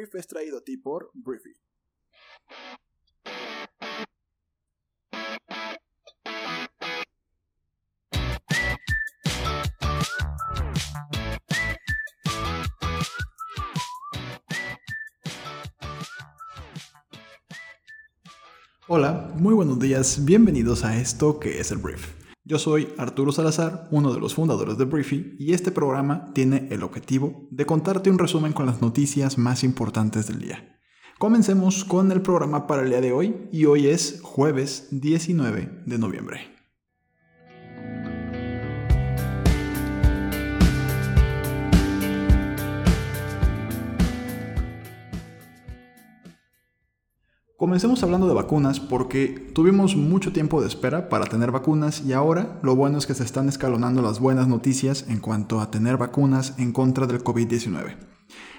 brief es traído a ti por Briefy. Hola, muy buenos días, bienvenidos a esto que es el Brief. Yo soy Arturo Salazar, uno de los fundadores de Briefy, y este programa tiene el objetivo de contarte un resumen con las noticias más importantes del día. Comencemos con el programa para el día de hoy, y hoy es jueves 19 de noviembre. Comencemos hablando de vacunas porque tuvimos mucho tiempo de espera para tener vacunas y ahora lo bueno es que se están escalonando las buenas noticias en cuanto a tener vacunas en contra del COVID-19.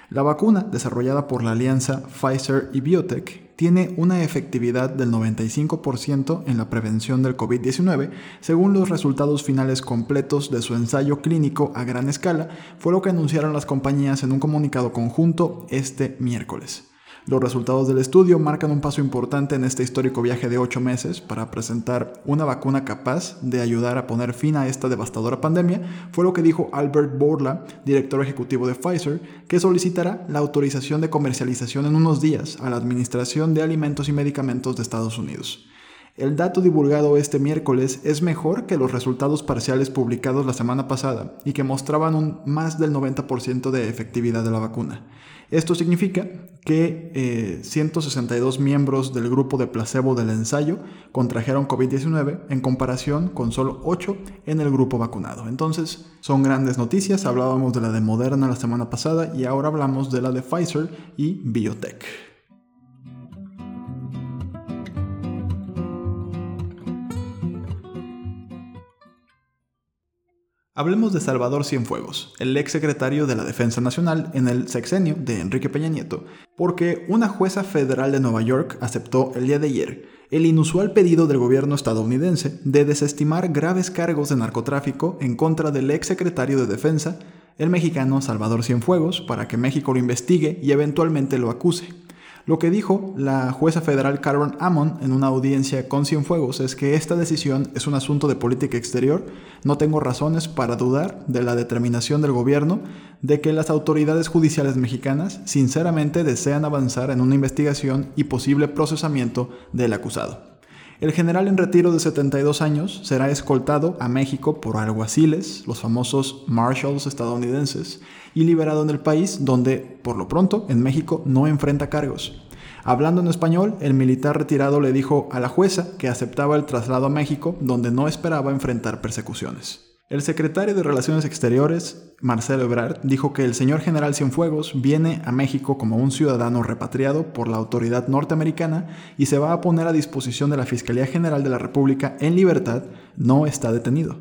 La vacuna, desarrollada por la alianza Pfizer y Biotech, tiene una efectividad del 95% en la prevención del COVID-19, según los resultados finales completos de su ensayo clínico a gran escala, fue lo que anunciaron las compañías en un comunicado conjunto este miércoles. Los resultados del estudio marcan un paso importante en este histórico viaje de ocho meses para presentar una vacuna capaz de ayudar a poner fin a esta devastadora pandemia, fue lo que dijo Albert Bourla, director ejecutivo de Pfizer, que solicitará la autorización de comercialización en unos días a la Administración de Alimentos y Medicamentos de Estados Unidos. El dato divulgado este miércoles es mejor que los resultados parciales publicados la semana pasada y que mostraban un más del 90% de efectividad de la vacuna. Esto significa que 162 eh, miembros del grupo de placebo del ensayo contrajeron COVID-19 en comparación con solo 8 en el grupo vacunado. Entonces, son grandes noticias. Hablábamos de la de Moderna la semana pasada y ahora hablamos de la de Pfizer y Biotech. Hablemos de Salvador Cienfuegos, el ex secretario de la Defensa Nacional en el sexenio de Enrique Peña Nieto, porque una jueza federal de Nueva York aceptó el día de ayer el inusual pedido del gobierno estadounidense de desestimar graves cargos de narcotráfico en contra del ex secretario de Defensa, el mexicano Salvador Cienfuegos, para que México lo investigue y eventualmente lo acuse. Lo que dijo la jueza federal Karen Ammon en una audiencia con Cienfuegos es que esta decisión es un asunto de política exterior. No tengo razones para dudar de la determinación del gobierno de que las autoridades judiciales mexicanas sinceramente desean avanzar en una investigación y posible procesamiento del acusado. El general en retiro de 72 años será escoltado a México por alguaciles, los famosos marshals estadounidenses, y liberado en el país donde, por lo pronto, en México no enfrenta cargos. Hablando en español, el militar retirado le dijo a la jueza que aceptaba el traslado a México donde no esperaba enfrentar persecuciones. El secretario de Relaciones Exteriores, Marcelo Ebrard, dijo que el señor general Cienfuegos viene a México como un ciudadano repatriado por la autoridad norteamericana y se va a poner a disposición de la Fiscalía General de la República en libertad, no está detenido.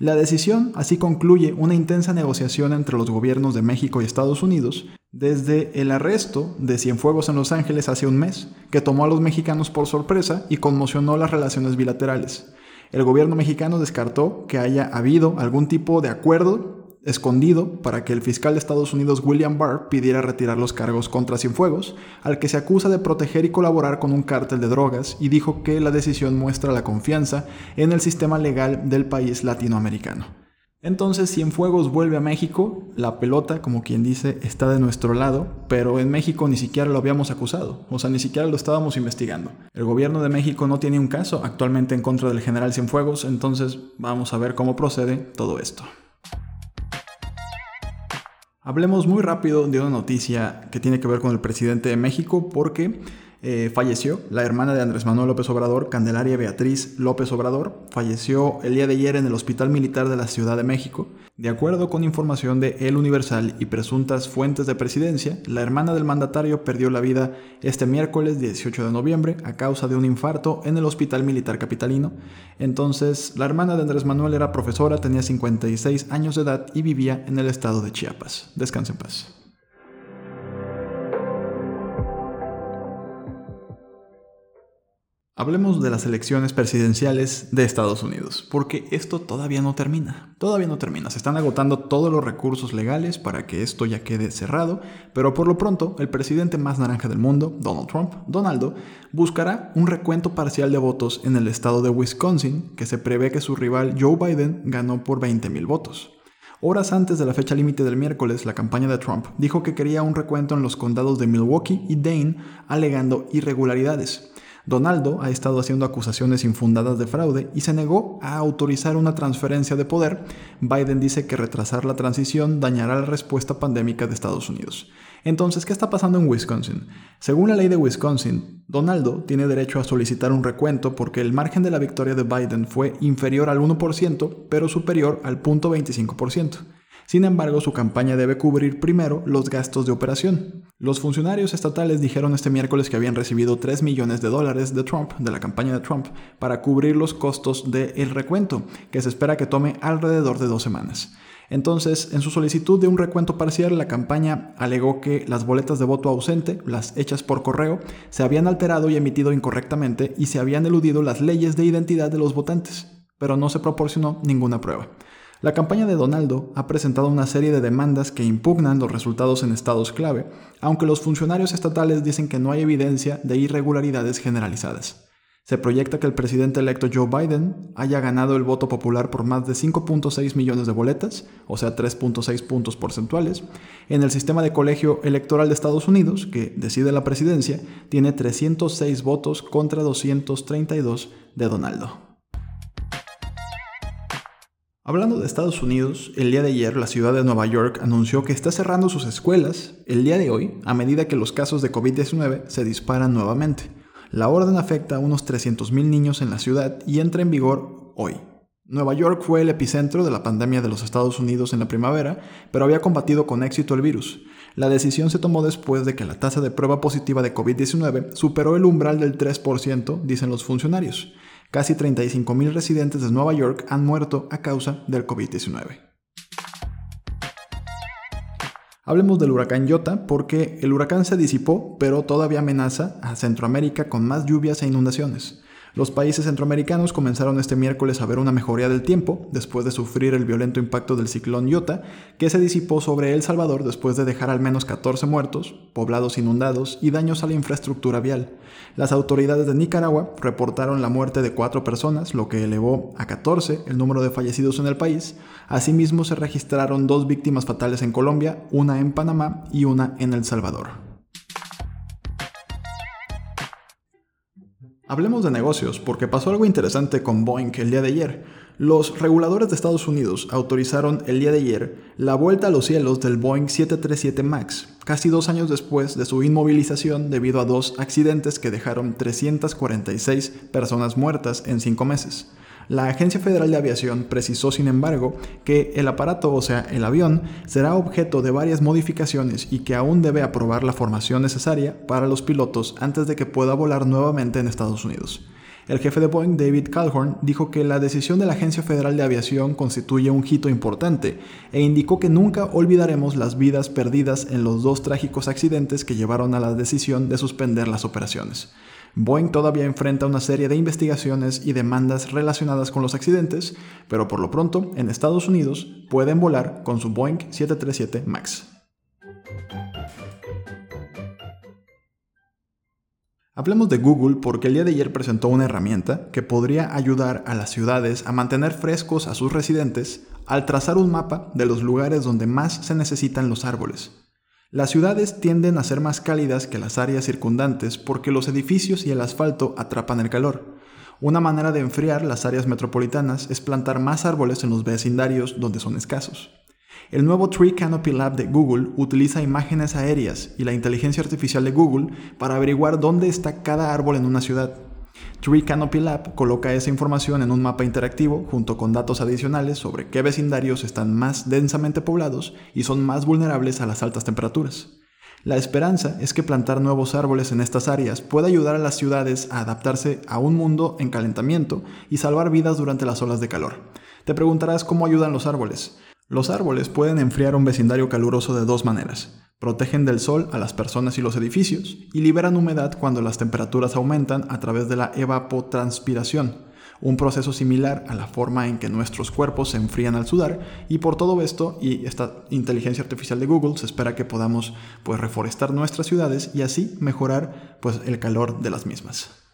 La decisión así concluye una intensa negociación entre los gobiernos de México y Estados Unidos desde el arresto de Cienfuegos en Los Ángeles hace un mes, que tomó a los mexicanos por sorpresa y conmocionó las relaciones bilaterales. El gobierno mexicano descartó que haya habido algún tipo de acuerdo escondido para que el fiscal de Estados Unidos William Barr pidiera retirar los cargos contra Cienfuegos, al que se acusa de proteger y colaborar con un cártel de drogas, y dijo que la decisión muestra la confianza en el sistema legal del país latinoamericano. Entonces Cienfuegos vuelve a México, la pelota, como quien dice, está de nuestro lado, pero en México ni siquiera lo habíamos acusado, o sea, ni siquiera lo estábamos investigando. El gobierno de México no tiene un caso actualmente en contra del general Cienfuegos, entonces vamos a ver cómo procede todo esto. Hablemos muy rápido de una noticia que tiene que ver con el presidente de México, porque eh, falleció la hermana de Andrés Manuel López Obrador, Candelaria Beatriz López Obrador, falleció el día de ayer en el Hospital Militar de la Ciudad de México. De acuerdo con información de El Universal y presuntas fuentes de presidencia, la hermana del mandatario perdió la vida este miércoles 18 de noviembre a causa de un infarto en el Hospital Militar Capitalino. Entonces, la hermana de Andrés Manuel era profesora, tenía 56 años de edad y vivía en el estado de Chiapas. Descanse en paz. Hablemos de las elecciones presidenciales de Estados Unidos, porque esto todavía no termina. Todavía no termina. Se están agotando todos los recursos legales para que esto ya quede cerrado, pero por lo pronto el presidente más naranja del mundo, Donald Trump, Donaldo, buscará un recuento parcial de votos en el estado de Wisconsin, que se prevé que su rival Joe Biden ganó por 20.000 votos. Horas antes de la fecha límite del miércoles, la campaña de Trump dijo que quería un recuento en los condados de Milwaukee y Dane, alegando irregularidades. Donaldo ha estado haciendo acusaciones infundadas de fraude y se negó a autorizar una transferencia de poder. Biden dice que retrasar la transición dañará la respuesta pandémica de Estados Unidos. Entonces, ¿qué está pasando en Wisconsin? Según la ley de Wisconsin, Donaldo tiene derecho a solicitar un recuento porque el margen de la victoria de Biden fue inferior al 1%, pero superior al 0.25%. Sin embargo, su campaña debe cubrir primero los gastos de operación. Los funcionarios estatales dijeron este miércoles que habían recibido 3 millones de dólares de Trump, de la campaña de Trump, para cubrir los costos del recuento, que se espera que tome alrededor de dos semanas. Entonces, en su solicitud de un recuento parcial, la campaña alegó que las boletas de voto ausente, las hechas por correo, se habían alterado y emitido incorrectamente y se habían eludido las leyes de identidad de los votantes, pero no se proporcionó ninguna prueba. La campaña de Donaldo ha presentado una serie de demandas que impugnan los resultados en estados clave, aunque los funcionarios estatales dicen que no hay evidencia de irregularidades generalizadas. Se proyecta que el presidente electo Joe Biden haya ganado el voto popular por más de 5.6 millones de boletas, o sea 3.6 puntos porcentuales. En el sistema de colegio electoral de Estados Unidos, que decide la presidencia, tiene 306 votos contra 232 de Donaldo. Hablando de Estados Unidos, el día de ayer la ciudad de Nueva York anunció que está cerrando sus escuelas el día de hoy a medida que los casos de COVID-19 se disparan nuevamente. La orden afecta a unos 300.000 niños en la ciudad y entra en vigor hoy. Nueva York fue el epicentro de la pandemia de los Estados Unidos en la primavera, pero había combatido con éxito el virus. La decisión se tomó después de que la tasa de prueba positiva de COVID-19 superó el umbral del 3%, dicen los funcionarios. Casi 35.000 residentes de Nueva York han muerto a causa del COVID-19. Hablemos del huracán Iota porque el huracán se disipó, pero todavía amenaza a Centroamérica con más lluvias e inundaciones. Los países centroamericanos comenzaron este miércoles a ver una mejoría del tiempo después de sufrir el violento impacto del ciclón Iota, que se disipó sobre El Salvador después de dejar al menos 14 muertos, poblados inundados y daños a la infraestructura vial. Las autoridades de Nicaragua reportaron la muerte de cuatro personas, lo que elevó a 14 el número de fallecidos en el país. Asimismo, se registraron dos víctimas fatales en Colombia, una en Panamá y una en El Salvador. Hablemos de negocios, porque pasó algo interesante con Boeing el día de ayer. Los reguladores de Estados Unidos autorizaron el día de ayer la vuelta a los cielos del Boeing 737 MAX, casi dos años después de su inmovilización debido a dos accidentes que dejaron 346 personas muertas en cinco meses. La Agencia Federal de Aviación precisó, sin embargo, que el aparato, o sea, el avión, será objeto de varias modificaciones y que aún debe aprobar la formación necesaria para los pilotos antes de que pueda volar nuevamente en Estados Unidos. El jefe de Boeing, David Calhoun, dijo que la decisión de la Agencia Federal de Aviación constituye un hito importante e indicó que nunca olvidaremos las vidas perdidas en los dos trágicos accidentes que llevaron a la decisión de suspender las operaciones. Boeing todavía enfrenta una serie de investigaciones y demandas relacionadas con los accidentes, pero por lo pronto en Estados Unidos pueden volar con su Boeing 737 MAX. Hablemos de Google porque el día de ayer presentó una herramienta que podría ayudar a las ciudades a mantener frescos a sus residentes al trazar un mapa de los lugares donde más se necesitan los árboles. Las ciudades tienden a ser más cálidas que las áreas circundantes porque los edificios y el asfalto atrapan el calor. Una manera de enfriar las áreas metropolitanas es plantar más árboles en los vecindarios donde son escasos. El nuevo Tree Canopy Lab de Google utiliza imágenes aéreas y la inteligencia artificial de Google para averiguar dónde está cada árbol en una ciudad. Tree Canopy Lab coloca esa información en un mapa interactivo junto con datos adicionales sobre qué vecindarios están más densamente poblados y son más vulnerables a las altas temperaturas. La esperanza es que plantar nuevos árboles en estas áreas pueda ayudar a las ciudades a adaptarse a un mundo en calentamiento y salvar vidas durante las olas de calor. Te preguntarás cómo ayudan los árboles. Los árboles pueden enfriar un vecindario caluroso de dos maneras. Protegen del sol a las personas y los edificios y liberan humedad cuando las temperaturas aumentan a través de la evapotranspiración, un proceso similar a la forma en que nuestros cuerpos se enfrían al sudar y por todo esto y esta inteligencia artificial de Google se espera que podamos pues reforestar nuestras ciudades y así mejorar pues el calor de las mismas.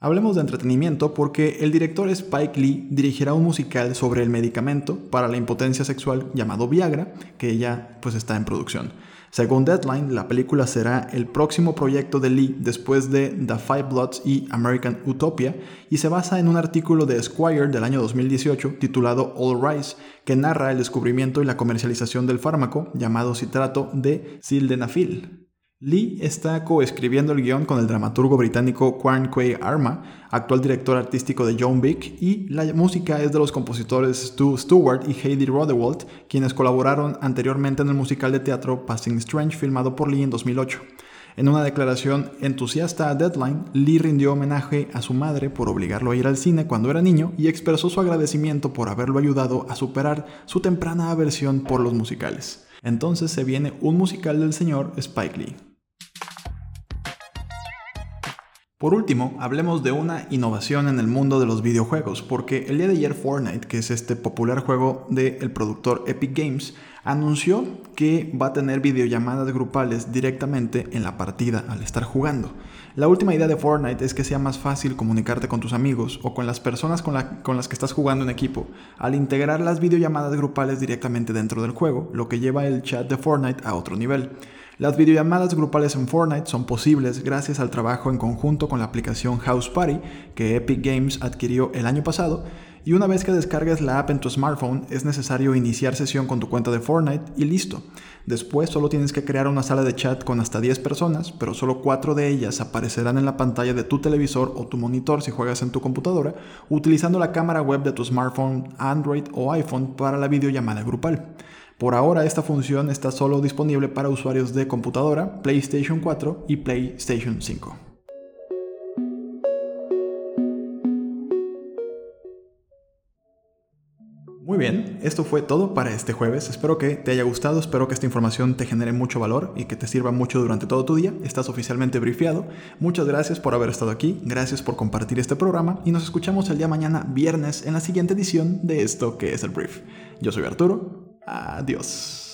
Hablemos de entretenimiento porque el director Spike Lee dirigirá un musical sobre el medicamento para la impotencia sexual llamado Viagra, que ya pues está en producción. Según Deadline, la película será el próximo proyecto de Lee después de The Five Bloods y American Utopia y se basa en un artículo de Esquire del año 2018 titulado All Rise, que narra el descubrimiento y la comercialización del fármaco llamado citrato de sildenafil. Lee está coescribiendo el guion con el dramaturgo británico Quan Quay Arma, actual director artístico de John Wick, y la música es de los compositores Stu Stewart y Heidi Rodewald, quienes colaboraron anteriormente en el musical de teatro Passing Strange filmado por Lee en 2008. En una declaración entusiasta a Deadline, Lee rindió homenaje a su madre por obligarlo a ir al cine cuando era niño y expresó su agradecimiento por haberlo ayudado a superar su temprana aversión por los musicales. Entonces se viene un musical del señor Spike Lee. Por último, hablemos de una innovación en el mundo de los videojuegos, porque el día de ayer Fortnite, que es este popular juego del productor Epic Games, anunció que va a tener videollamadas grupales directamente en la partida al estar jugando. La última idea de Fortnite es que sea más fácil comunicarte con tus amigos o con las personas con, con, las que estás jugando en equipo, al integrar las videollamadas grupales directamente dentro del juego, lo que lleva el chat de Fortnite a otro nivel. Las videollamadas grupales en Fortnite son posibles gracias al trabajo en conjunto con la aplicación House Party que Epic Games adquirió el año pasado y una vez que descargues la app en tu smartphone es necesario iniciar sesión con tu cuenta de Fortnite y listo. Después solo tienes que crear una sala de chat con hasta 10 personas, pero solo 4 de ellas aparecerán en la pantalla de tu televisor o tu monitor si juegas en tu computadora, utilizando la cámara web de tu smartphone, Android o iPhone para la videollamada grupal. Por ahora esta función está solo disponible para usuarios de computadora, PlayStation 4 y PlayStation 5. Muy bien, esto fue todo para este jueves. Espero que te haya gustado, espero que esta información te genere mucho valor y que te sirva mucho durante todo tu día. Estás oficialmente briefeado. Muchas gracias por haber estado aquí, gracias por compartir este programa y nos escuchamos el día mañana viernes en la siguiente edición de esto que es el brief. Yo soy Arturo Adiós.